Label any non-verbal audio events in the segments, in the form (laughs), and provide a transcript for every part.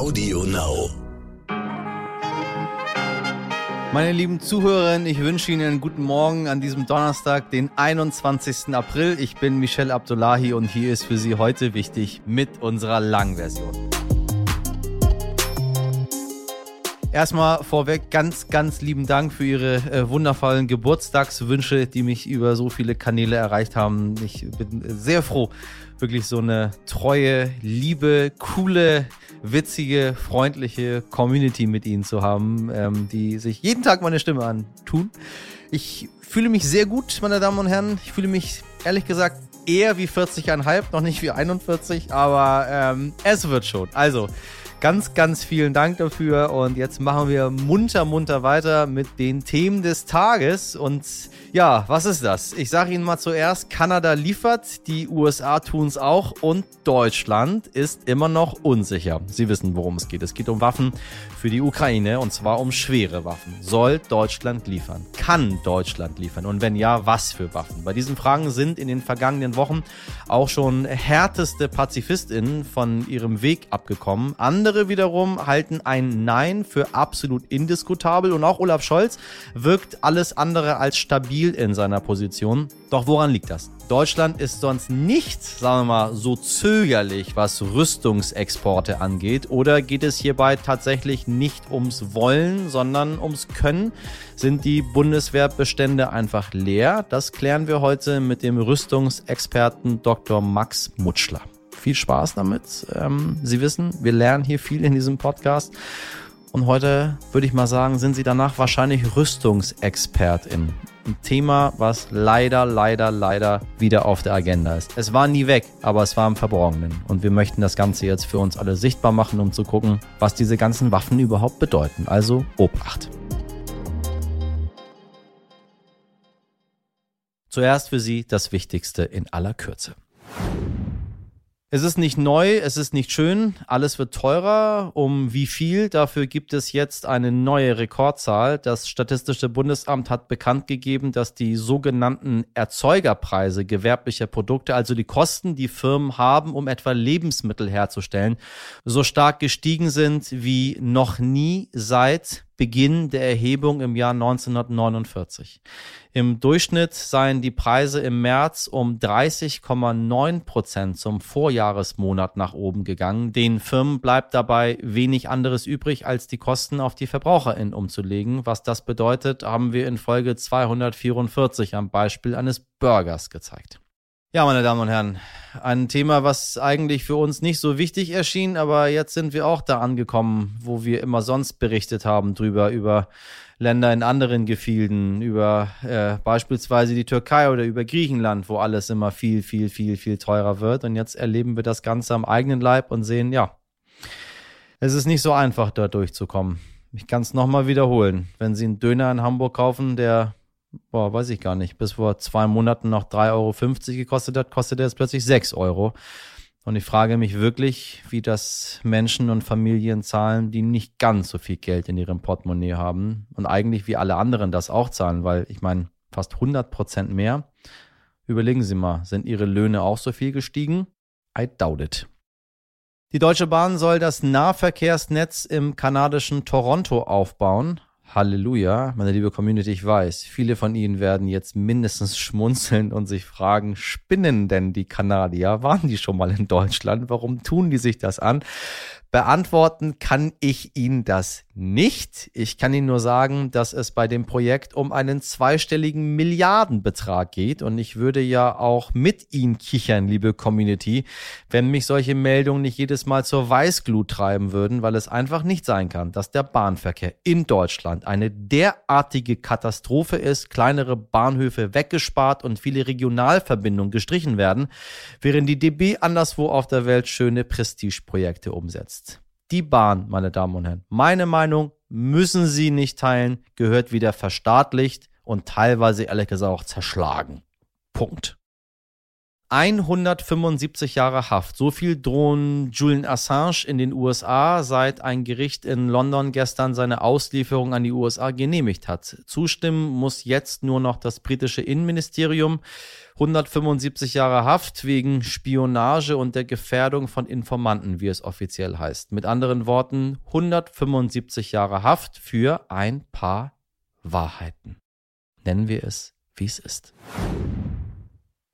Audio Now. Meine lieben Zuhörerinnen, ich wünsche Ihnen einen guten Morgen an diesem Donnerstag, den 21. April. Ich bin Michel Abdullahi und hier ist für Sie heute wichtig mit unserer Langversion. Erstmal vorweg ganz, ganz lieben Dank für Ihre äh, wundervollen Geburtstagswünsche, die mich über so viele Kanäle erreicht haben. Ich bin sehr froh, wirklich so eine treue, liebe, coole, witzige, freundliche Community mit Ihnen zu haben, ähm, die sich jeden Tag meine Stimme antun. Ich fühle mich sehr gut, meine Damen und Herren. Ich fühle mich ehrlich gesagt eher wie 40,5, noch nicht wie 41, aber ähm, es wird schon. Also, Ganz, ganz vielen Dank dafür. Und jetzt machen wir munter, munter weiter mit den Themen des Tages. Und ja, was ist das? Ich sage Ihnen mal zuerst, Kanada liefert, die USA tun es auch und Deutschland ist immer noch unsicher. Sie wissen, worum es geht. Es geht um Waffen für die Ukraine und zwar um schwere Waffen. Soll Deutschland liefern? Kann Deutschland liefern? Und wenn ja, was für Waffen? Bei diesen Fragen sind in den vergangenen Wochen auch schon härteste PazifistInnen von ihrem Weg abgekommen. Andere andere wiederum halten ein Nein für absolut indiskutabel und auch Olaf Scholz wirkt alles andere als stabil in seiner Position. Doch woran liegt das? Deutschland ist sonst nicht, sagen wir mal, so zögerlich, was Rüstungsexporte angeht. Oder geht es hierbei tatsächlich nicht ums Wollen, sondern ums Können? Sind die Bundeswehrbestände einfach leer? Das klären wir heute mit dem Rüstungsexperten Dr. Max Mutschler viel Spaß damit. Ähm, Sie wissen, wir lernen hier viel in diesem Podcast. Und heute würde ich mal sagen, sind Sie danach wahrscheinlich Rüstungsexpertin. Ein Thema, was leider, leider, leider wieder auf der Agenda ist. Es war nie weg, aber es war im Verborgenen. Und wir möchten das Ganze jetzt für uns alle sichtbar machen, um zu gucken, was diese ganzen Waffen überhaupt bedeuten. Also Obacht. Zuerst für Sie das Wichtigste in aller Kürze. Es ist nicht neu, es ist nicht schön, alles wird teurer. Um wie viel? Dafür gibt es jetzt eine neue Rekordzahl. Das Statistische Bundesamt hat bekannt gegeben, dass die sogenannten Erzeugerpreise gewerblicher Produkte, also die Kosten, die Firmen haben, um etwa Lebensmittel herzustellen, so stark gestiegen sind wie noch nie seit Beginn der Erhebung im Jahr 1949. Im Durchschnitt seien die Preise im März um 30,9 Prozent zum Vorjahresmonat nach oben gegangen. Den Firmen bleibt dabei wenig anderes übrig, als die Kosten auf die VerbraucherInnen umzulegen. Was das bedeutet, haben wir in Folge 244 am Beispiel eines Burgers gezeigt. Ja, meine Damen und Herren, ein Thema, was eigentlich für uns nicht so wichtig erschien, aber jetzt sind wir auch da angekommen, wo wir immer sonst berichtet haben drüber, über Länder in anderen Gefilden, über äh, beispielsweise die Türkei oder über Griechenland, wo alles immer viel, viel, viel, viel teurer wird. Und jetzt erleben wir das Ganze am eigenen Leib und sehen, ja, es ist nicht so einfach, da durchzukommen. Ich kann es nochmal wiederholen. Wenn Sie einen Döner in Hamburg kaufen, der boah, weiß ich gar nicht, bis vor zwei Monaten noch 3,50 Euro gekostet hat, kostet er jetzt plötzlich 6 Euro. Und ich frage mich wirklich, wie das Menschen und Familien zahlen, die nicht ganz so viel Geld in ihrem Portemonnaie haben und eigentlich wie alle anderen das auch zahlen, weil ich meine, fast 100 Prozent mehr. Überlegen Sie mal, sind Ihre Löhne auch so viel gestiegen? I doubt it. Die Deutsche Bahn soll das Nahverkehrsnetz im kanadischen Toronto aufbauen. Halleluja, meine liebe Community, ich weiß, viele von Ihnen werden jetzt mindestens schmunzeln und sich fragen, spinnen denn die Kanadier? Waren die schon mal in Deutschland? Warum tun die sich das an? Beantworten kann ich Ihnen das nicht. Ich kann Ihnen nur sagen, dass es bei dem Projekt um einen zweistelligen Milliardenbetrag geht. Und ich würde ja auch mit Ihnen kichern, liebe Community, wenn mich solche Meldungen nicht jedes Mal zur Weißglut treiben würden, weil es einfach nicht sein kann, dass der Bahnverkehr in Deutschland eine derartige Katastrophe ist, kleinere Bahnhöfe weggespart und viele Regionalverbindungen gestrichen werden, während die DB anderswo auf der Welt schöne Prestigeprojekte umsetzt die Bahn, meine Damen und Herren. Meine Meinung müssen Sie nicht teilen, gehört wieder verstaatlicht und teilweise ehrlich gesagt auch zerschlagen. Punkt. 175 Jahre Haft. So viel drohen Julian Assange in den USA, seit ein Gericht in London gestern seine Auslieferung an die USA genehmigt hat. Zustimmen muss jetzt nur noch das britische Innenministerium. 175 Jahre Haft wegen Spionage und der Gefährdung von Informanten, wie es offiziell heißt. Mit anderen Worten, 175 Jahre Haft für ein paar Wahrheiten. Nennen wir es, wie es ist.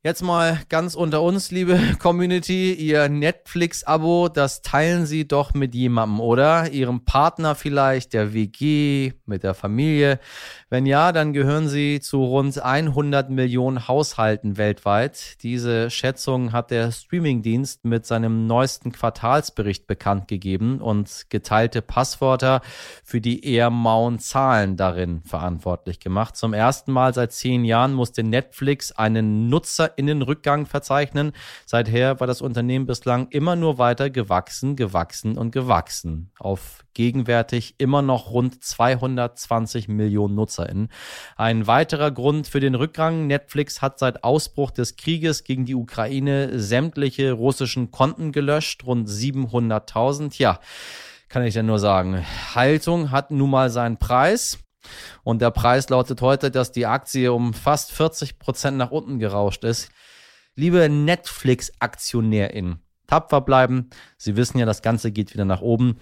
Jetzt mal ganz unter uns, liebe (laughs) Community, Ihr Netflix-Abo, das teilen Sie doch mit jemandem, oder? Ihrem Partner vielleicht, der WG, mit der Familie. Wenn ja, dann gehören Sie zu rund 100 Millionen Haushalten weltweit. Diese Schätzung hat der Streamingdienst mit seinem neuesten Quartalsbericht bekannt gegeben und geteilte Passwörter für die eher mauen Zahlen darin verantwortlich gemacht. Zum ersten Mal seit zehn Jahren musste Netflix einen Nutzer Rückgang verzeichnen. Seither war das Unternehmen bislang immer nur weiter gewachsen, gewachsen und gewachsen. Auf gegenwärtig immer noch rund 220 Millionen NutzerInnen. Ein weiterer Grund für den Rückgang. Netflix hat seit Ausbruch des Krieges gegen die Ukraine sämtliche russischen Konten gelöscht, rund 700.000. Ja, kann ich denn nur sagen. Haltung hat nun mal seinen Preis. Und der Preis lautet heute, dass die Aktie um fast 40 Prozent nach unten gerauscht ist. Liebe Netflix-AktionärInnen, tapfer bleiben. Sie wissen ja, das Ganze geht wieder nach oben.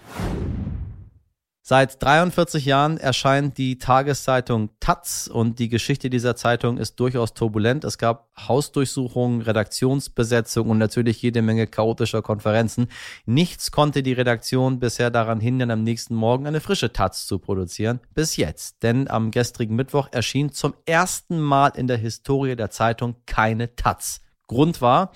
Seit 43 Jahren erscheint die Tageszeitung Taz und die Geschichte dieser Zeitung ist durchaus turbulent. Es gab Hausdurchsuchungen, Redaktionsbesetzung und natürlich jede Menge chaotischer Konferenzen. Nichts konnte die Redaktion bisher daran hindern, am nächsten Morgen eine frische Taz zu produzieren. Bis jetzt. Denn am gestrigen Mittwoch erschien zum ersten Mal in der Historie der Zeitung keine Taz. Grund war,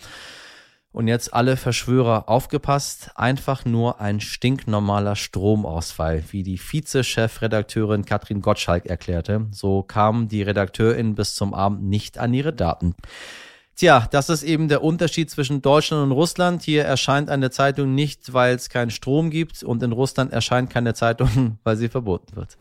und jetzt alle Verschwörer aufgepasst, einfach nur ein stinknormaler Stromausfall, wie die Vize-Chefredakteurin Katrin Gottschalk erklärte. So kamen die Redakteurin bis zum Abend nicht an ihre Daten. Tja, das ist eben der Unterschied zwischen Deutschland und Russland. Hier erscheint eine Zeitung nicht, weil es keinen Strom gibt und in Russland erscheint keine Zeitung, (laughs) weil sie verboten wird.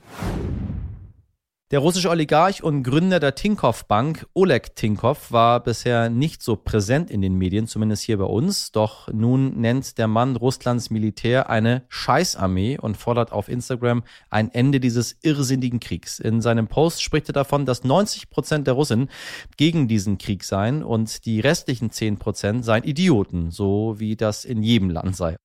Der russische Oligarch und Gründer der Tinkoff Bank, Oleg Tinkoff, war bisher nicht so präsent in den Medien, zumindest hier bei uns. Doch nun nennt der Mann Russlands Militär eine Scheißarmee und fordert auf Instagram ein Ende dieses irrsinnigen Kriegs. In seinem Post spricht er davon, dass 90 Prozent der Russen gegen diesen Krieg seien und die restlichen 10 Prozent seien Idioten, so wie das in jedem Land sei.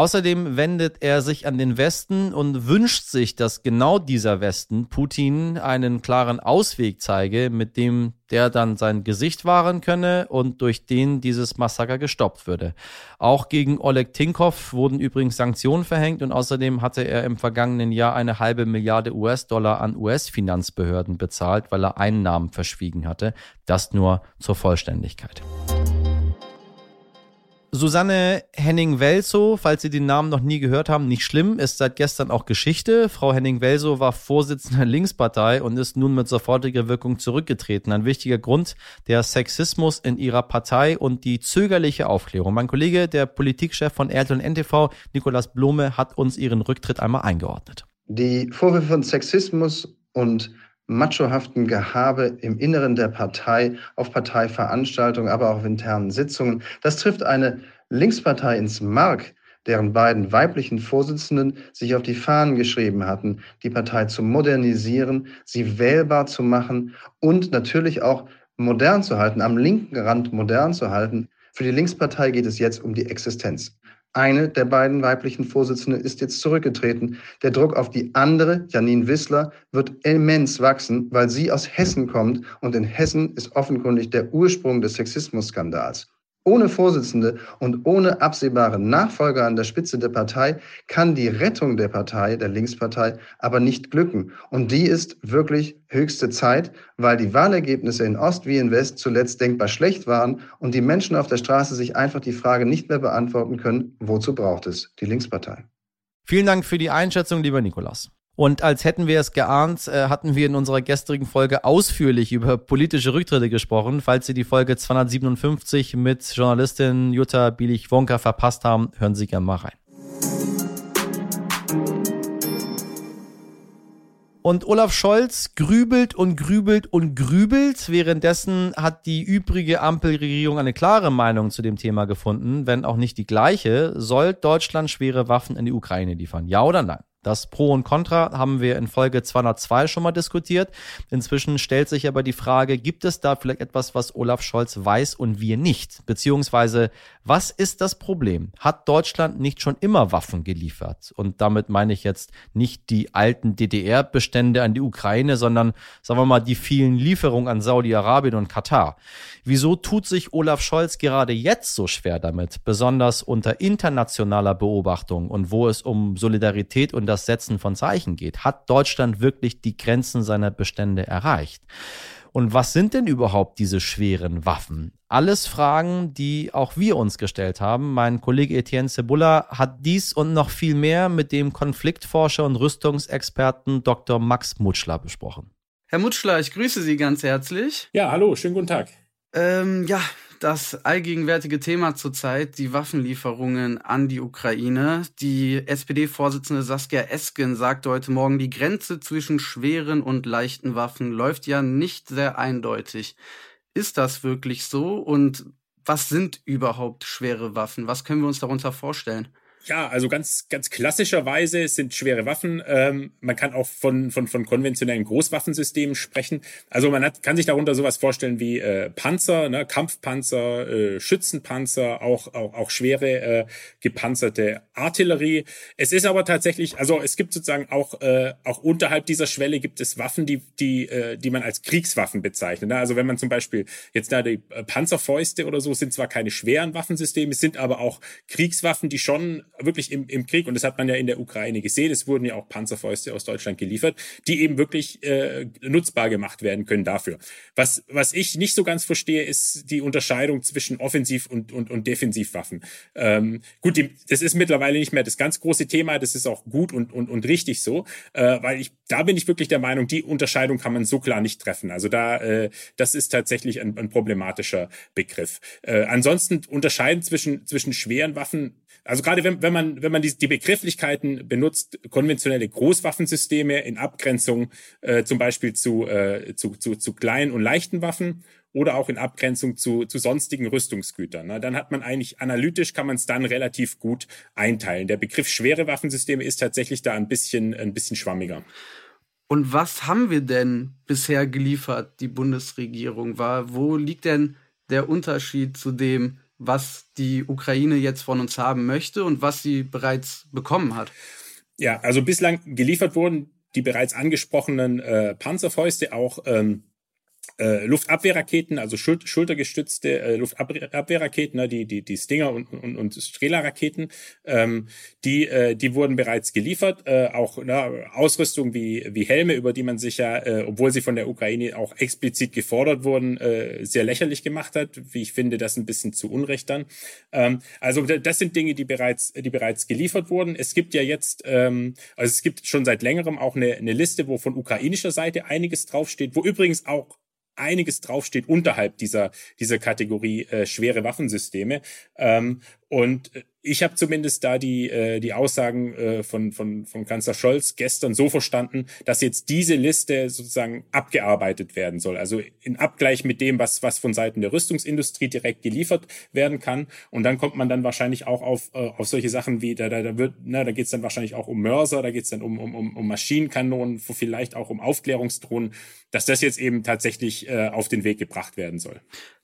Außerdem wendet er sich an den Westen und wünscht sich, dass genau dieser Westen Putin einen klaren Ausweg zeige, mit dem der dann sein Gesicht wahren könne und durch den dieses Massaker gestoppt würde. Auch gegen Oleg Tinkoff wurden übrigens Sanktionen verhängt und außerdem hatte er im vergangenen Jahr eine halbe Milliarde US-Dollar an US-Finanzbehörden bezahlt, weil er Einnahmen verschwiegen hatte. Das nur zur Vollständigkeit. Susanne Henning-Welso, falls Sie den Namen noch nie gehört haben, nicht schlimm, ist seit gestern auch Geschichte. Frau Henning-Welso war Vorsitzende der Linkspartei und ist nun mit sofortiger Wirkung zurückgetreten. Ein wichtiger Grund, der Sexismus in ihrer Partei und die zögerliche Aufklärung. Mein Kollege, der Politikchef von RTL und NTV, Nikolas Blome, hat uns ihren Rücktritt einmal eingeordnet. Die Vorwürfe von Sexismus und machohaften Gehabe im Inneren der Partei, auf Parteiveranstaltungen, aber auch auf internen Sitzungen. Das trifft eine Linkspartei ins Mark, deren beiden weiblichen Vorsitzenden sich auf die Fahnen geschrieben hatten, die Partei zu modernisieren, sie wählbar zu machen und natürlich auch modern zu halten, am linken Rand modern zu halten. Für die Linkspartei geht es jetzt um die Existenz. Eine der beiden weiblichen Vorsitzenden ist jetzt zurückgetreten. Der Druck auf die andere, Janine Wissler, wird immens wachsen, weil sie aus Hessen kommt und in Hessen ist offenkundig der Ursprung des Sexismusskandals. Ohne Vorsitzende und ohne absehbare Nachfolger an der Spitze der Partei kann die Rettung der Partei, der Linkspartei, aber nicht glücken. Und die ist wirklich höchste Zeit, weil die Wahlergebnisse in Ost wie in West zuletzt denkbar schlecht waren und die Menschen auf der Straße sich einfach die Frage nicht mehr beantworten können, wozu braucht es die Linkspartei? Vielen Dank für die Einschätzung, lieber Nikolas. Und als hätten wir es geahnt, äh, hatten wir in unserer gestrigen Folge ausführlich über politische Rücktritte gesprochen. Falls Sie die Folge 257 mit Journalistin Jutta Bielich-Wonka verpasst haben, hören Sie gerne mal rein. Und Olaf Scholz grübelt und grübelt und grübelt. Währenddessen hat die übrige Ampelregierung eine klare Meinung zu dem Thema gefunden, wenn auch nicht die gleiche. Soll Deutschland schwere Waffen in die Ukraine liefern? Ja oder nein? Das Pro und Contra haben wir in Folge 202 schon mal diskutiert. Inzwischen stellt sich aber die Frage, gibt es da vielleicht etwas, was Olaf Scholz weiß und wir nicht? Beziehungsweise, was ist das Problem? Hat Deutschland nicht schon immer Waffen geliefert? Und damit meine ich jetzt nicht die alten DDR-Bestände an die Ukraine, sondern, sagen wir mal, die vielen Lieferungen an Saudi-Arabien und Katar. Wieso tut sich Olaf Scholz gerade jetzt so schwer damit, besonders unter internationaler Beobachtung und wo es um Solidarität und das Setzen von Zeichen geht. Hat Deutschland wirklich die Grenzen seiner Bestände erreicht? Und was sind denn überhaupt diese schweren Waffen? Alles Fragen, die auch wir uns gestellt haben. Mein Kollege Etienne Cebulla hat dies und noch viel mehr mit dem Konfliktforscher und Rüstungsexperten Dr. Max Mutschler besprochen. Herr Mutschler, ich grüße Sie ganz herzlich. Ja, hallo, schönen guten Tag. Ähm, ja, das allgegenwärtige Thema zurzeit, die Waffenlieferungen an die Ukraine. Die SPD-Vorsitzende Saskia Esken sagte heute Morgen, die Grenze zwischen schweren und leichten Waffen läuft ja nicht sehr eindeutig. Ist das wirklich so? Und was sind überhaupt schwere Waffen? Was können wir uns darunter vorstellen? Ja, also ganz, ganz klassischerweise sind schwere Waffen. Ähm, man kann auch von, von, von konventionellen Großwaffensystemen sprechen. Also man hat, kann sich darunter sowas vorstellen wie äh, Panzer, ne, Kampfpanzer, äh, Schützenpanzer, auch, auch, auch schwere äh, gepanzerte Artillerie. Es ist aber tatsächlich, also es gibt sozusagen auch, äh, auch unterhalb dieser Schwelle gibt es Waffen, die, die, äh, die man als Kriegswaffen bezeichnet. Ne? Also wenn man zum Beispiel jetzt da die äh, Panzerfäuste oder so sind zwar keine schweren Waffensysteme, sind aber auch Kriegswaffen, die schon wirklich im, im Krieg, und das hat man ja in der Ukraine gesehen, es wurden ja auch Panzerfäuste aus Deutschland geliefert, die eben wirklich äh, nutzbar gemacht werden können dafür. Was, was ich nicht so ganz verstehe, ist die Unterscheidung zwischen Offensiv- und, und, und Defensivwaffen. Ähm, gut, die, das ist mittlerweile nicht mehr das ganz große Thema, das ist auch gut und, und, und richtig so, äh, weil ich, da bin ich wirklich der Meinung, die Unterscheidung kann man so klar nicht treffen. Also da, äh, das ist tatsächlich ein, ein problematischer Begriff. Äh, ansonsten unterscheiden zwischen, zwischen schweren Waffen also gerade wenn, wenn man, wenn man die, die Begrifflichkeiten benutzt, konventionelle Großwaffensysteme in Abgrenzung äh, zum Beispiel zu, äh, zu, zu, zu kleinen und leichten Waffen oder auch in Abgrenzung zu, zu sonstigen Rüstungsgütern. Ne? Dann hat man eigentlich analytisch kann man es dann relativ gut einteilen. Der Begriff schwere Waffensysteme ist tatsächlich da ein bisschen, ein bisschen schwammiger. Und was haben wir denn bisher geliefert, die Bundesregierung? War, wo liegt denn der Unterschied zu dem, was die Ukraine jetzt von uns haben möchte und was sie bereits bekommen hat. Ja, also bislang geliefert wurden die bereits angesprochenen äh, Panzerfäuste auch ähm, äh, Luftabwehrraketen, also schul schultergestützte äh, Luftabwehrraketen, ne, die, die, die Stinger und, und, und Strela-Raketen, ähm, die, äh, die wurden bereits geliefert. Äh, auch ne, Ausrüstung wie, wie Helme, über die man sich ja, äh, obwohl sie von der Ukraine auch explizit gefordert wurden, äh, sehr lächerlich gemacht hat. Wie ich finde, das ein bisschen zu Unrecht dann. Ähm, also das sind Dinge, die bereits, die bereits geliefert wurden. Es gibt ja jetzt, ähm, also es gibt schon seit längerem auch eine, eine Liste, wo von ukrainischer Seite einiges draufsteht, wo übrigens auch einiges draufsteht unterhalb dieser, dieser Kategorie äh, schwere Waffensysteme. Ähm, und äh, ich habe zumindest da die, äh, die Aussagen äh, von, von, von Kanzler Scholz gestern so verstanden, dass jetzt diese Liste sozusagen abgearbeitet werden soll. Also in Abgleich mit dem, was, was von Seiten der Rüstungsindustrie direkt geliefert werden kann. Und dann kommt man dann wahrscheinlich auch auf, äh, auf solche Sachen wie, da, da, da wird, na, da geht es dann wahrscheinlich auch um Mörser, da geht es dann um, um, um Maschinenkanonen, vielleicht auch um Aufklärungsdrohnen, dass das jetzt eben tatsächlich äh, auf den Weg gebracht werden soll.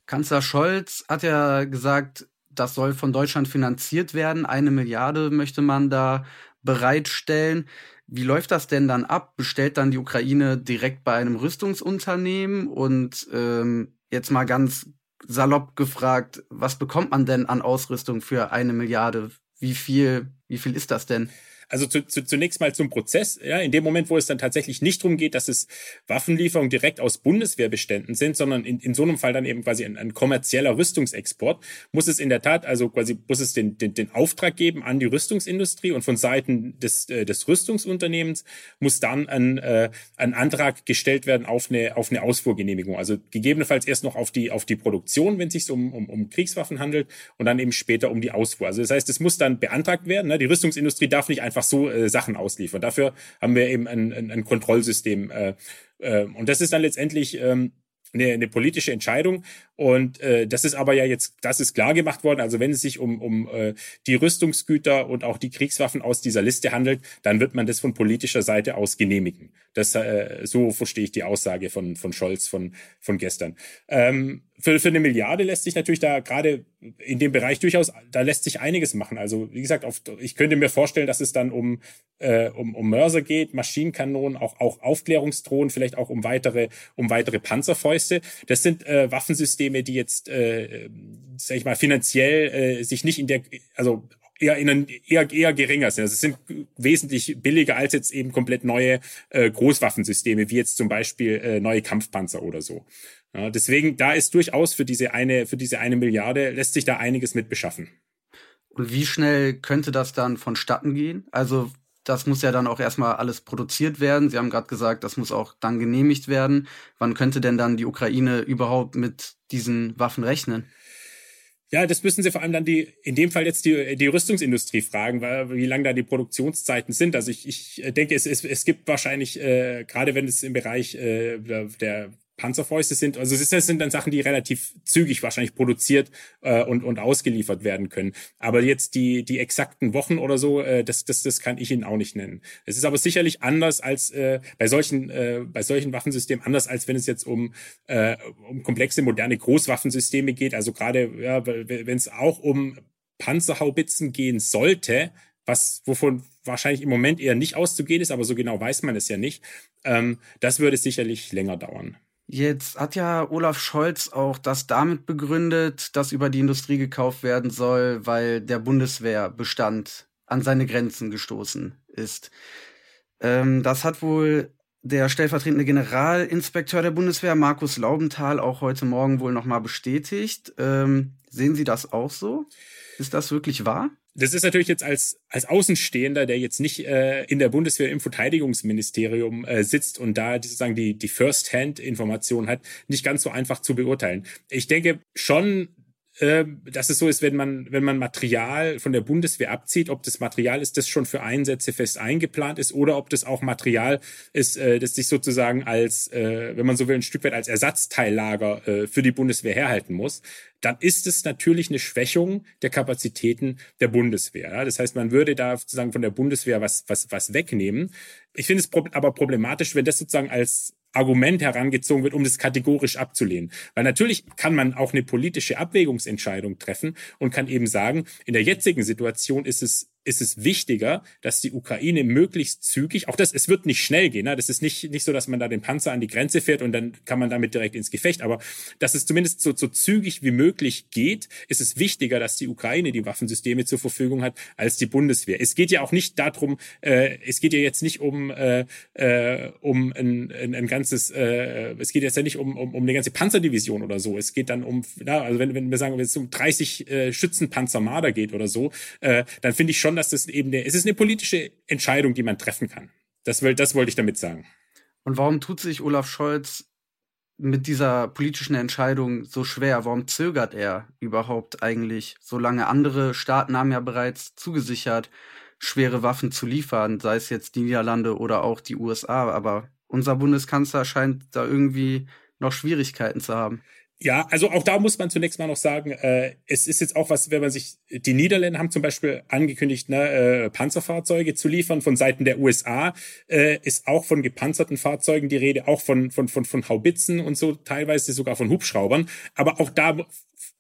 Kanzler Scholz hat ja gesagt, das soll von Deutschland finanziert werden. Eine Milliarde möchte man da bereitstellen. Wie läuft das denn dann ab? Bestellt dann die Ukraine direkt bei einem Rüstungsunternehmen? Und ähm, jetzt mal ganz salopp gefragt, was bekommt man denn an Ausrüstung für eine Milliarde? Wie viel, wie viel ist das denn? Also zu, zu, zunächst mal zum Prozess. Ja, in dem Moment, wo es dann tatsächlich nicht darum geht, dass es Waffenlieferungen direkt aus Bundeswehrbeständen sind, sondern in, in so einem Fall dann eben quasi ein, ein kommerzieller Rüstungsexport, muss es in der Tat, also quasi muss es den, den, den Auftrag geben an die Rüstungsindustrie und von Seiten des, äh, des Rüstungsunternehmens muss dann ein, äh, ein Antrag gestellt werden auf eine, auf eine Ausfuhrgenehmigung. Also gegebenenfalls erst noch auf die, auf die Produktion, wenn es sich um, um, um Kriegswaffen handelt und dann eben später um die Ausfuhr. Also das heißt, es muss dann beantragt werden. Ne? Die Rüstungsindustrie darf nicht einfach einfach so äh, Sachen ausliefern. Dafür haben wir eben ein, ein, ein Kontrollsystem. Äh, äh, und das ist dann letztendlich ähm, eine, eine politische Entscheidung. Und äh, das ist aber ja jetzt, das ist klar gemacht worden. Also wenn es sich um, um äh, die Rüstungsgüter und auch die Kriegswaffen aus dieser Liste handelt, dann wird man das von politischer Seite aus genehmigen. Das äh, so verstehe ich die Aussage von von Scholz von von gestern. Ähm, für, für eine Milliarde lässt sich natürlich da gerade in dem Bereich durchaus, da lässt sich einiges machen. Also wie gesagt, auf, ich könnte mir vorstellen, dass es dann um, äh, um, um Mörser geht, Maschinenkanonen, auch, auch Aufklärungsdrohnen, vielleicht auch um weitere, um weitere Panzerfäuste. Das sind äh, Waffensysteme, die jetzt, äh, sag ich mal, finanziell äh, sich nicht in der, also eher in ein, eher, eher geringer sind. Also es sind wesentlich billiger als jetzt eben komplett neue äh, Großwaffensysteme, wie jetzt zum Beispiel äh, neue Kampfpanzer oder so. Ja, deswegen, da ist durchaus für diese eine, für diese eine Milliarde lässt sich da einiges mit beschaffen. Und wie schnell könnte das dann vonstatten gehen? Also, das muss ja dann auch erstmal alles produziert werden. Sie haben gerade gesagt, das muss auch dann genehmigt werden. Wann könnte denn dann die Ukraine überhaupt mit diesen Waffen rechnen? Ja, das müssen Sie vor allem dann die, in dem Fall jetzt die, die Rüstungsindustrie fragen, weil, wie lang da die Produktionszeiten sind. Also ich, ich denke, es, es, es gibt wahrscheinlich, äh, gerade wenn es im Bereich äh, der Panzerfäuste sind, also das sind dann Sachen, die relativ zügig wahrscheinlich produziert äh, und, und ausgeliefert werden können. Aber jetzt die, die exakten Wochen oder so, äh, das, das, das kann ich Ihnen auch nicht nennen. Es ist aber sicherlich anders als äh, bei solchen, äh, bei solchen Waffensystemen, anders als wenn es jetzt um, äh, um komplexe moderne Großwaffensysteme geht. Also gerade, ja, wenn es auch um Panzerhaubitzen gehen sollte, was wovon wahrscheinlich im Moment eher nicht auszugehen ist, aber so genau weiß man es ja nicht. Ähm, das würde sicherlich länger dauern. Jetzt hat ja Olaf Scholz auch das damit begründet, dass über die Industrie gekauft werden soll, weil der Bundeswehrbestand an seine Grenzen gestoßen ist. Ähm, das hat wohl der stellvertretende Generalinspekteur der Bundeswehr, Markus Laubenthal, auch heute Morgen wohl nochmal bestätigt. Ähm, sehen Sie das auch so? Ist das wirklich wahr? Das ist natürlich jetzt als, als Außenstehender, der jetzt nicht äh, in der Bundeswehr im Verteidigungsministerium äh, sitzt und da sozusagen die, die First-Hand-Information hat, nicht ganz so einfach zu beurteilen. Ich denke schon, dass es so ist, wenn man, wenn man Material von der Bundeswehr abzieht, ob das Material ist, das schon für Einsätze fest eingeplant ist oder ob das auch Material ist, äh, das sich sozusagen als, äh, wenn man so will, ein Stück weit als Ersatzteillager äh, für die Bundeswehr herhalten muss, dann ist es natürlich eine Schwächung der Kapazitäten der Bundeswehr. Das heißt, man würde da sozusagen von der Bundeswehr was, was, was wegnehmen. Ich finde es aber problematisch, wenn das sozusagen als Argument herangezogen wird, um das kategorisch abzulehnen. Weil natürlich kann man auch eine politische Abwägungsentscheidung treffen und kann eben sagen, in der jetzigen Situation ist es ist es wichtiger, dass die Ukraine möglichst zügig, auch das, es wird nicht schnell gehen, ne? das ist nicht, nicht so, dass man da den Panzer an die Grenze fährt und dann kann man damit direkt ins Gefecht, aber dass es zumindest so, so zügig wie möglich geht, ist es wichtiger, dass die Ukraine die Waffensysteme zur Verfügung hat, als die Bundeswehr. Es geht ja auch nicht darum, äh, es geht ja jetzt nicht um, äh, äh, um ein, ein, ein ganzes, äh, es geht jetzt ja nicht um, um, um eine ganze Panzerdivision oder so, es geht dann um, na, also wenn, wenn wir sagen, wenn es um 30 äh, Schützenpanzer Marder geht oder so, äh, dann finde ich schon, dass das eben eine, es ist eine politische Entscheidung, die man treffen kann. Das, das wollte ich damit sagen. Und warum tut sich Olaf Scholz mit dieser politischen Entscheidung so schwer? Warum zögert er überhaupt eigentlich? Solange andere Staaten haben ja bereits zugesichert, schwere Waffen zu liefern, sei es jetzt die Niederlande oder auch die USA. Aber unser Bundeskanzler scheint da irgendwie noch Schwierigkeiten zu haben. Ja, also auch da muss man zunächst mal noch sagen, äh, es ist jetzt auch was, wenn man sich, die Niederländer haben zum Beispiel angekündigt, ne, äh, Panzerfahrzeuge zu liefern von Seiten der USA, äh, ist auch von gepanzerten Fahrzeugen die Rede, auch von, von, von, von Haubitzen und so, teilweise sogar von Hubschraubern. Aber auch da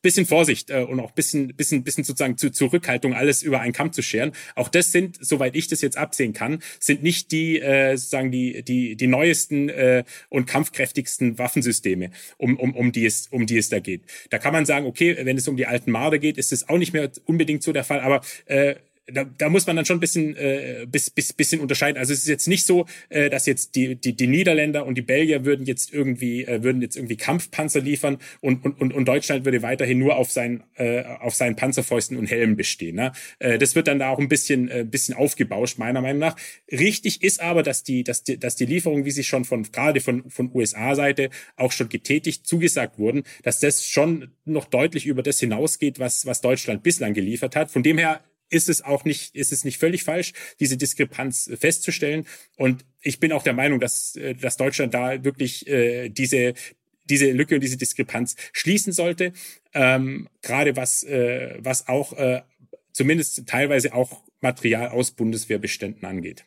bisschen Vorsicht äh, und auch bisschen, bisschen, bisschen sozusagen zu Zurückhaltung, alles über einen Kamm zu scheren. Auch das sind, soweit ich das jetzt absehen kann, sind nicht die äh, sozusagen die die die neuesten äh, und kampfkräftigsten Waffensysteme, um um um die es um die es da geht. Da kann man sagen, okay, wenn es um die alten Marder geht, ist es auch nicht mehr unbedingt so der Fall, aber äh, da, da muss man dann schon ein bisschen, äh, bis, bis, bisschen unterscheiden. Also es ist jetzt nicht so, äh, dass jetzt die, die, die Niederländer und die Belgier würden jetzt irgendwie, äh, würden jetzt irgendwie Kampfpanzer liefern und, und, und, und Deutschland würde weiterhin nur auf seinen, äh, auf seinen Panzerfäusten und Helmen bestehen. Ne? Äh, das wird dann da auch ein bisschen, äh, bisschen aufgebauscht, meiner Meinung nach. Richtig ist aber, dass die, dass die, dass die Lieferungen, wie sie schon von, gerade von, von USA-Seite auch schon getätigt, zugesagt wurden, dass das schon noch deutlich über das hinausgeht, was, was Deutschland bislang geliefert hat. Von dem her ist es auch nicht, ist es nicht völlig falsch, diese Diskrepanz festzustellen. Und ich bin auch der Meinung, dass, äh, dass Deutschland da wirklich äh, diese, diese Lücke und diese Diskrepanz schließen sollte. Ähm, gerade was, äh, was auch äh, zumindest teilweise auch Material aus Bundeswehrbeständen angeht.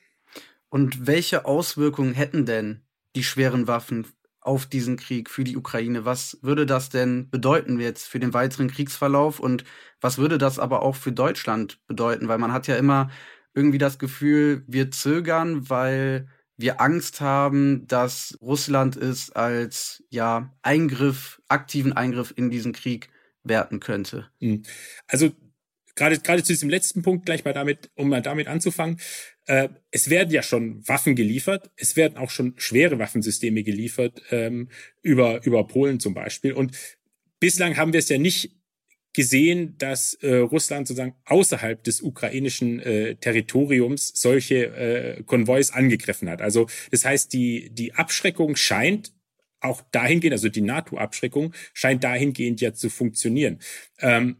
Und welche Auswirkungen hätten denn die schweren Waffen auf diesen Krieg für die Ukraine? Was würde das denn bedeuten jetzt für den weiteren Kriegsverlauf und was würde das aber auch für Deutschland bedeuten? Weil man hat ja immer irgendwie das Gefühl, wir zögern, weil wir Angst haben, dass Russland es als ja Eingriff, aktiven Eingriff in diesen Krieg werten könnte. Hm. Also gerade gerade zu diesem letzten Punkt gleich mal damit, um mal damit anzufangen. Äh, es werden ja schon Waffen geliefert, es werden auch schon schwere Waffensysteme geliefert ähm, über über Polen zum Beispiel. Und bislang haben wir es ja nicht gesehen, dass äh, Russland sozusagen außerhalb des ukrainischen äh, Territoriums solche äh, Konvois angegriffen hat. Also das heißt, die, die Abschreckung scheint auch dahingehend, also die NATO-Abschreckung scheint dahingehend ja zu funktionieren. Ähm,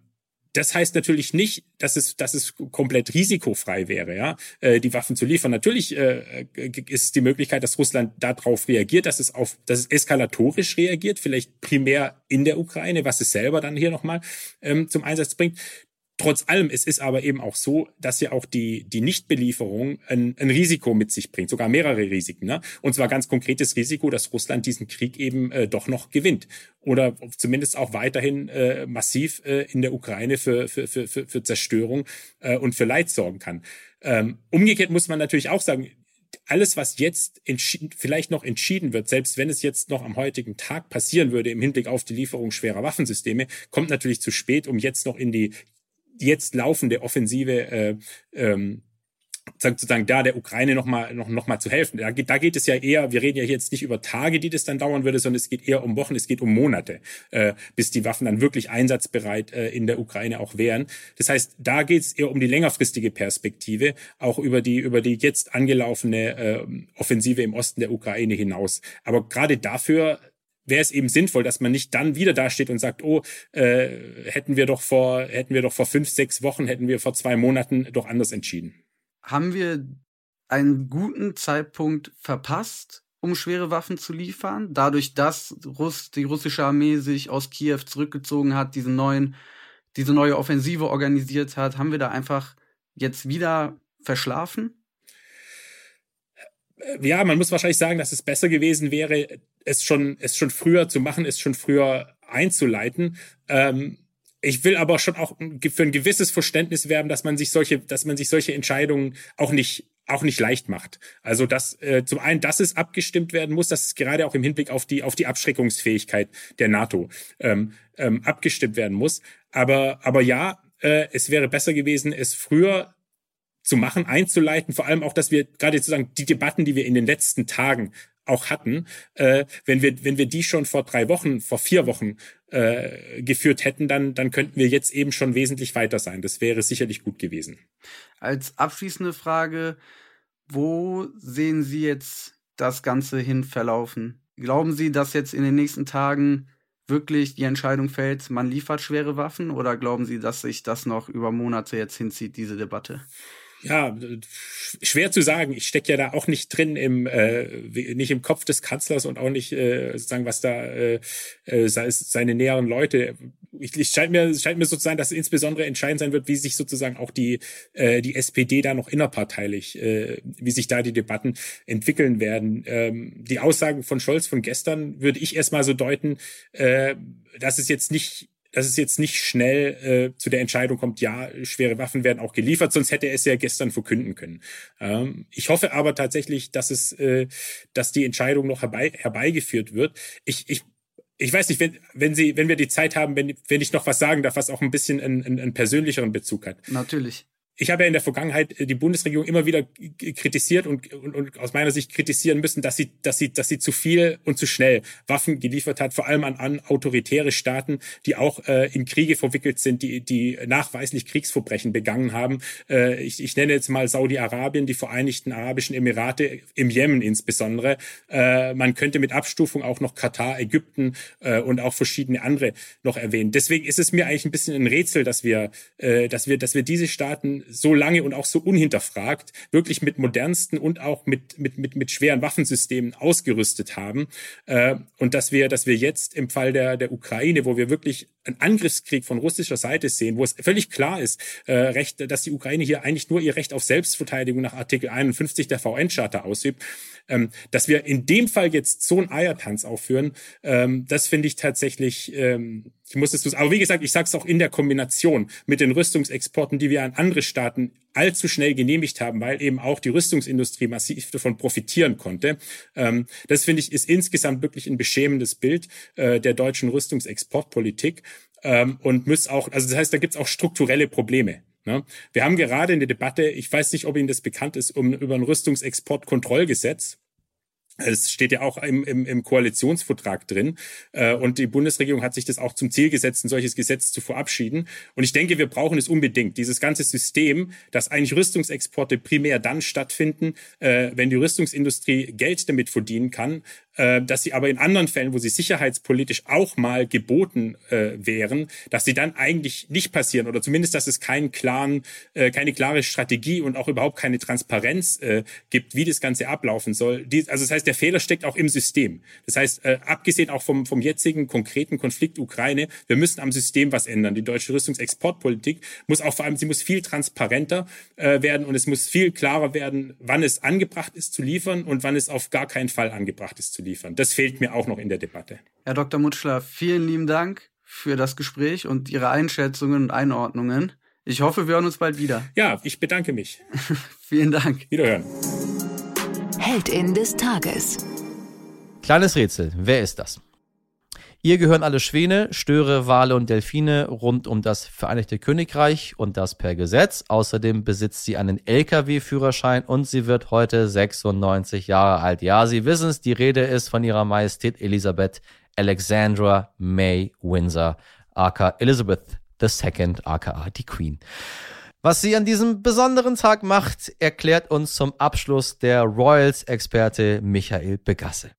das heißt natürlich nicht, dass es, dass es komplett risikofrei wäre, ja, äh, die Waffen zu liefern. Natürlich äh, ist die Möglichkeit, dass Russland darauf reagiert, dass es auf, dass es eskalatorisch reagiert, vielleicht primär in der Ukraine, was es selber dann hier nochmal ähm, zum Einsatz bringt. Trotz allem, es ist aber eben auch so, dass ja auch die, die Nichtbelieferung ein, ein Risiko mit sich bringt, sogar mehrere Risiken. Ne? Und zwar ganz konkretes Risiko, dass Russland diesen Krieg eben äh, doch noch gewinnt oder zumindest auch weiterhin äh, massiv äh, in der Ukraine für, für, für, für, für Zerstörung äh, und für Leid sorgen kann. Ähm, umgekehrt muss man natürlich auch sagen, alles, was jetzt vielleicht noch entschieden wird, selbst wenn es jetzt noch am heutigen Tag passieren würde im Hinblick auf die Lieferung schwerer Waffensysteme, kommt natürlich zu spät, um jetzt noch in die jetzt laufende Offensive äh, ähm, sozusagen da der Ukraine noch mal noch, noch mal zu helfen. Da geht, da geht es ja eher, wir reden ja jetzt nicht über Tage, die das dann dauern würde, sondern es geht eher um Wochen, es geht um Monate, äh, bis die Waffen dann wirklich einsatzbereit äh, in der Ukraine auch wären. Das heißt, da geht es eher um die längerfristige Perspektive, auch über die über die jetzt angelaufene äh, Offensive im Osten der Ukraine hinaus. Aber gerade dafür wäre es eben sinnvoll, dass man nicht dann wieder dasteht und sagt, oh, äh, hätten wir doch vor, hätten wir doch vor fünf, sechs Wochen, hätten wir vor zwei Monaten doch anders entschieden. Haben wir einen guten Zeitpunkt verpasst, um schwere Waffen zu liefern, dadurch, dass Russ, die russische Armee sich aus Kiew zurückgezogen hat, diese neuen, diese neue Offensive organisiert hat, haben wir da einfach jetzt wieder verschlafen? ja, man muss wahrscheinlich sagen, dass es besser gewesen wäre, es schon, es schon früher zu machen, es schon früher einzuleiten. Ähm, ich will aber schon auch für ein gewisses Verständnis werben, dass man sich solche, dass man sich solche Entscheidungen auch nicht auch nicht leicht macht. Also dass äh, zum einen, dass es abgestimmt werden muss, dass es gerade auch im Hinblick auf die auf die Abschreckungsfähigkeit der NATO ähm, ähm, abgestimmt werden muss. Aber aber ja, äh, es wäre besser gewesen, es früher zu machen, einzuleiten, vor allem auch, dass wir gerade sozusagen die Debatten, die wir in den letzten Tagen auch hatten, äh, wenn wir wenn wir die schon vor drei Wochen, vor vier Wochen äh, geführt hätten, dann dann könnten wir jetzt eben schon wesentlich weiter sein. Das wäre sicherlich gut gewesen. Als abschließende Frage: Wo sehen Sie jetzt das Ganze hin verlaufen? Glauben Sie, dass jetzt in den nächsten Tagen wirklich die Entscheidung fällt, man liefert schwere Waffen, oder glauben Sie, dass sich das noch über Monate jetzt hinzieht, diese Debatte? Ja, schwer zu sagen. Ich stecke ja da auch nicht drin im, äh, nicht im Kopf des Kanzlers und auch nicht äh, sozusagen, was da äh, äh seine näheren Leute. Ich, ich scheint mir scheint mir so zu sein, dass es insbesondere entscheidend sein wird, wie sich sozusagen auch die äh, die SPD da noch innerparteilich, äh, wie sich da die Debatten entwickeln werden. Ähm, die Aussagen von Scholz von gestern würde ich erstmal so deuten, äh, dass es jetzt nicht dass es jetzt nicht schnell äh, zu der Entscheidung kommt, ja, schwere Waffen werden auch geliefert, sonst hätte er es ja gestern verkünden können. Ähm, ich hoffe aber tatsächlich, dass es, äh, dass die Entscheidung noch herbei, herbeigeführt wird. Ich, ich ich weiß nicht, wenn, wenn Sie, wenn wir die Zeit haben, wenn, wenn ich noch was sagen darf, was auch ein bisschen einen, einen, einen persönlicheren Bezug hat. Natürlich ich habe ja in der Vergangenheit äh, die Bundesregierung immer wieder kritisiert und, und, und aus meiner Sicht kritisieren müssen, dass sie, dass sie, dass sie zu viel und zu schnell Waffen geliefert hat, vor allem an, an autoritäre Staaten, die auch äh, in Kriege verwickelt sind, die, die nachweislich Kriegsverbrechen begangen haben. Äh, ich, ich nenne jetzt mal Saudi-Arabien, die Vereinigten Arabischen Emirate, im Jemen insbesondere. Äh, man könnte mit Abstufung auch noch Katar, Ägypten äh, und auch verschiedene andere noch erwähnen. Deswegen ist es mir eigentlich ein bisschen ein Rätsel, dass wir, äh, dass wir, dass wir diese Staaten so lange und auch so unhinterfragt wirklich mit modernsten und auch mit, mit, mit, mit schweren Waffensystemen ausgerüstet haben. Äh, und dass wir, dass wir jetzt im Fall der, der Ukraine, wo wir wirklich einen Angriffskrieg von russischer Seite sehen, wo es völlig klar ist, äh, Recht, dass die Ukraine hier eigentlich nur ihr Recht auf Selbstverteidigung nach Artikel 51 der VN-Charta ausübt, ähm, dass wir in dem Fall jetzt so einen Eiertanz aufführen, ähm, das finde ich tatsächlich, ähm, ich muss es, aber wie gesagt, ich sage es auch in der Kombination mit den Rüstungsexporten, die wir an andere Staaten allzu schnell genehmigt haben, weil eben auch die Rüstungsindustrie massiv davon profitieren konnte. Ähm, das finde ich ist insgesamt wirklich ein beschämendes Bild äh, der deutschen Rüstungsexportpolitik ähm, und muss auch, also das heißt, da gibt es auch strukturelle Probleme. Ne? Wir haben gerade in der Debatte, ich weiß nicht, ob Ihnen das bekannt ist, um, über ein Rüstungsexportkontrollgesetz. Es steht ja auch im, im, im Koalitionsvertrag drin. Äh, und die Bundesregierung hat sich das auch zum Ziel gesetzt, ein solches Gesetz zu verabschieden. Und ich denke, wir brauchen es unbedingt. Dieses ganze System, dass eigentlich Rüstungsexporte primär dann stattfinden, äh, wenn die Rüstungsindustrie Geld damit verdienen kann, dass sie aber in anderen Fällen, wo sie sicherheitspolitisch auch mal geboten äh, wären, dass sie dann eigentlich nicht passieren oder zumindest, dass es keinen klaren, äh, keine klare Strategie und auch überhaupt keine Transparenz äh, gibt, wie das Ganze ablaufen soll. Die, also das heißt, der Fehler steckt auch im System. Das heißt, äh, abgesehen auch vom, vom jetzigen konkreten Konflikt Ukraine, wir müssen am System was ändern. Die deutsche Rüstungsexportpolitik muss auch vor allem, sie muss viel transparenter äh, werden und es muss viel klarer werden, wann es angebracht ist zu liefern und wann es auf gar keinen Fall angebracht ist zu liefern liefern. Das fehlt mir auch noch in der Debatte. Herr Dr. Mutschler, vielen lieben Dank für das Gespräch und Ihre Einschätzungen und Einordnungen. Ich hoffe, wir hören uns bald wieder. Ja, ich bedanke mich. (laughs) vielen Dank. Wiederhören. Heldin des Tages. Kleines Rätsel. Wer ist das? Ihr gehören alle Schwäne, Störe, Wale und Delfine rund um das Vereinigte Königreich und das per Gesetz. Außerdem besitzt sie einen Lkw-Führerschein und sie wird heute 96 Jahre alt. Ja, Sie wissen es, die Rede ist von ihrer Majestät Elisabeth Alexandra May Windsor, aka Elizabeth II, aka die Queen. Was sie an diesem besonderen Tag macht, erklärt uns zum Abschluss der Royals-Experte Michael Begasse.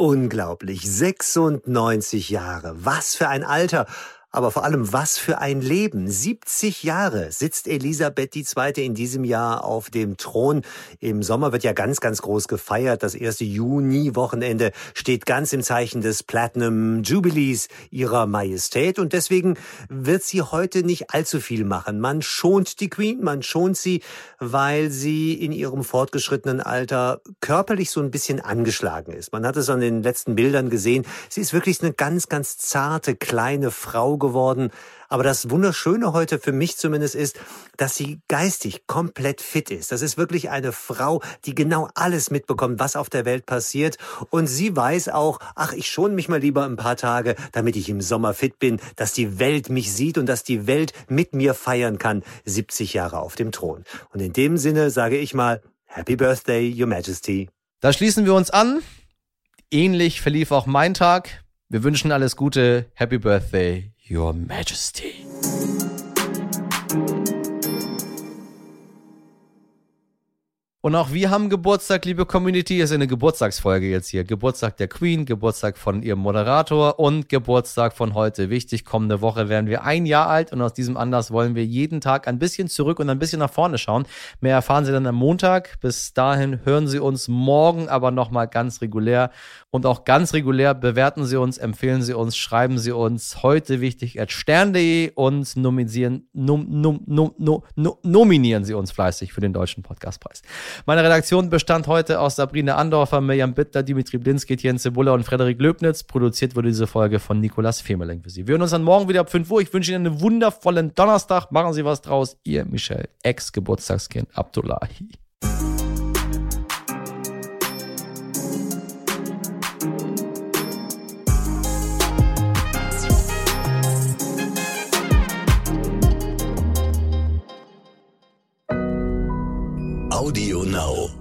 Unglaublich. 96 Jahre. Was für ein Alter. Aber vor allem, was für ein Leben. 70 Jahre sitzt Elisabeth II. in diesem Jahr auf dem Thron. Im Sommer wird ja ganz, ganz groß gefeiert. Das erste Juni-Wochenende steht ganz im Zeichen des Platinum Jubilees ihrer Majestät. Und deswegen wird sie heute nicht allzu viel machen. Man schont die Queen, man schont sie, weil sie in ihrem fortgeschrittenen Alter körperlich so ein bisschen angeschlagen ist. Man hat es an den letzten Bildern gesehen. Sie ist wirklich eine ganz, ganz zarte, kleine Frau geworden. Aber das Wunderschöne heute für mich zumindest ist, dass sie geistig komplett fit ist. Das ist wirklich eine Frau, die genau alles mitbekommt, was auf der Welt passiert. Und sie weiß auch, ach, ich schon mich mal lieber ein paar Tage, damit ich im Sommer fit bin, dass die Welt mich sieht und dass die Welt mit mir feiern kann. 70 Jahre auf dem Thron. Und in dem Sinne sage ich mal, Happy Birthday, Your Majesty. Da schließen wir uns an. Ähnlich verlief auch mein Tag. Wir wünschen alles Gute. Happy Birthday, Your Majesty. Und auch wir haben Geburtstag, liebe Community. Es ist eine Geburtstagsfolge jetzt hier. Geburtstag der Queen, Geburtstag von ihrem Moderator und Geburtstag von heute. Wichtig, kommende Woche werden wir ein Jahr alt und aus diesem Anlass wollen wir jeden Tag ein bisschen zurück und ein bisschen nach vorne schauen. Mehr erfahren Sie dann am Montag. Bis dahin hören Sie uns morgen aber nochmal ganz regulär und auch ganz regulär bewerten Sie uns, empfehlen Sie uns, schreiben Sie uns heute wichtig at stern.de und nominieren, nom, nom, nom, nom, nominieren Sie uns fleißig für den Deutschen Podcastpreis. Meine Redaktion bestand heute aus Sabrina Andorfer, Mirjam Bittler, Dimitri Blinski, Etienne Cebula und Frederik Löbnitz. Produziert wurde diese Folge von Nikolas Femerling für Sie. Wir hören uns dann morgen wieder ab 5 Uhr. Ich wünsche Ihnen einen wundervollen Donnerstag. Machen Sie was draus. Ihr Michel, Ex-Geburtstagskind Abdullahi. Audio Now.